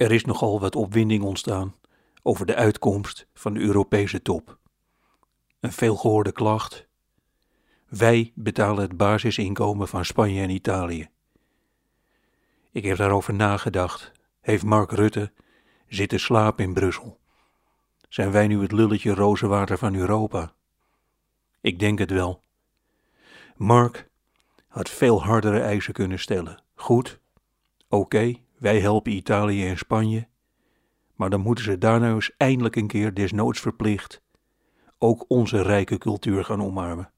Er is nogal wat opwinding ontstaan over de uitkomst van de Europese top. Een veelgehoorde klacht. Wij betalen het basisinkomen van Spanje en Italië. Ik heb daarover nagedacht. Heeft Mark Rutte zitten slapen in Brussel? Zijn wij nu het lulletje rozenwater van Europa? Ik denk het wel. Mark had veel hardere eisen kunnen stellen. Goed, oké, wij helpen Italië en Spanje, maar dan moeten ze daar nou eens eindelijk een keer desnoods verplicht ook onze rijke cultuur gaan omarmen.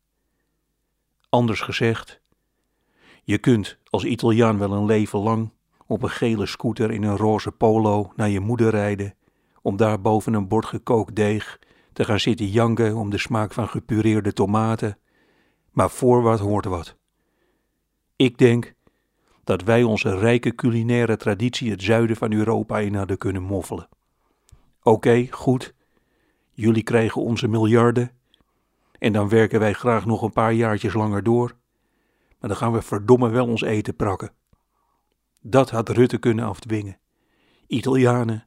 Anders gezegd, je kunt als Italiaan wel een leven lang op een gele scooter in een roze polo naar je moeder rijden, om daar boven een bord gekookt deeg te gaan zitten janken om de smaak van gepureerde tomaten, maar voor wat hoort wat. Ik denk dat wij onze rijke culinaire traditie het zuiden van Europa in hadden kunnen moffelen. Oké, goed, jullie krijgen onze miljarden en dan werken wij graag nog een paar jaartjes langer door, maar dan gaan we verdomme wel ons eten prakken. Dat had Rutte kunnen afdwingen. Italianen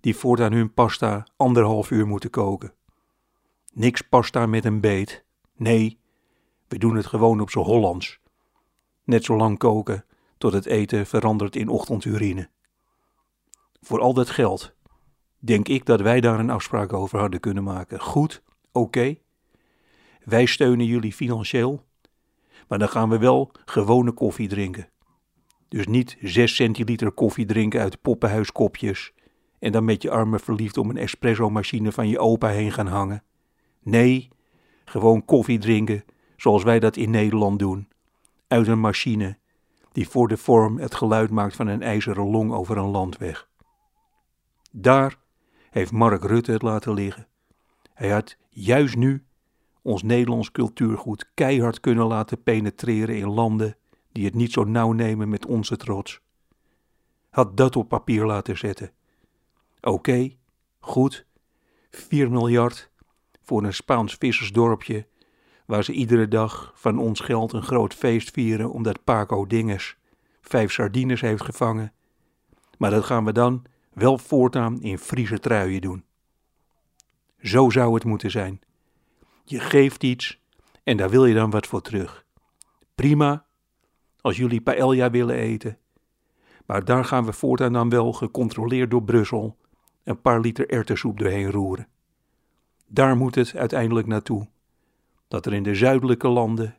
die voortaan hun pasta anderhalf uur moeten koken. Niks pasta met een beet. Nee, we doen het gewoon op z'n Hollands. Net zo lang koken tot het eten verandert in ochtendurine. Voor al dat geld denk ik dat wij daar een afspraak over hadden kunnen maken. Goed, oké. Wij steunen jullie financieel, maar dan gaan we wel gewone koffie drinken. Dus niet 6 centiliter koffie drinken uit poppenhuiskopjes en dan met je armen verliefd om een espresso-machine van je opa heen gaan hangen. Nee, gewoon koffie drinken zoals wij dat in Nederland doen, uit een machine die voor de vorm het geluid maakt van een ijzeren long over een landweg. Daar heeft Mark Rutte het laten liggen. Hij had juist nu ons Nederlands cultuurgoed keihard kunnen laten penetreren in landen die het niet zo nauw nemen met onze trots. Had dat op papier laten zetten. Oké, goed, 4 miljard voor een Spaans vissersdorpje waar ze iedere dag van ons geld een groot feest vieren omdat Paco Dinges vijf sardines heeft gevangen. Maar dat gaan we dan wel voortaan in Friese truien doen. Zo zou het moeten zijn. Je geeft iets en daar wil je dan wat voor terug. Prima, als jullie paella willen eten. Maar daar gaan we voortaan dan wel gecontroleerd door Brussel een paar liter erwtensoep doorheen roeren. Daar moet het uiteindelijk naartoe. Dat er in de zuidelijke landen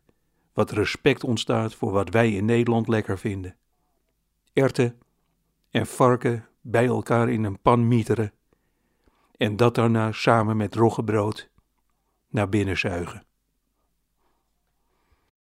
wat respect ontstaat voor wat wij in Nederland lekker vinden. Erten en varken bij elkaar in een pan mieteren en dat daarna samen met roggebrood naar binnen zuigen.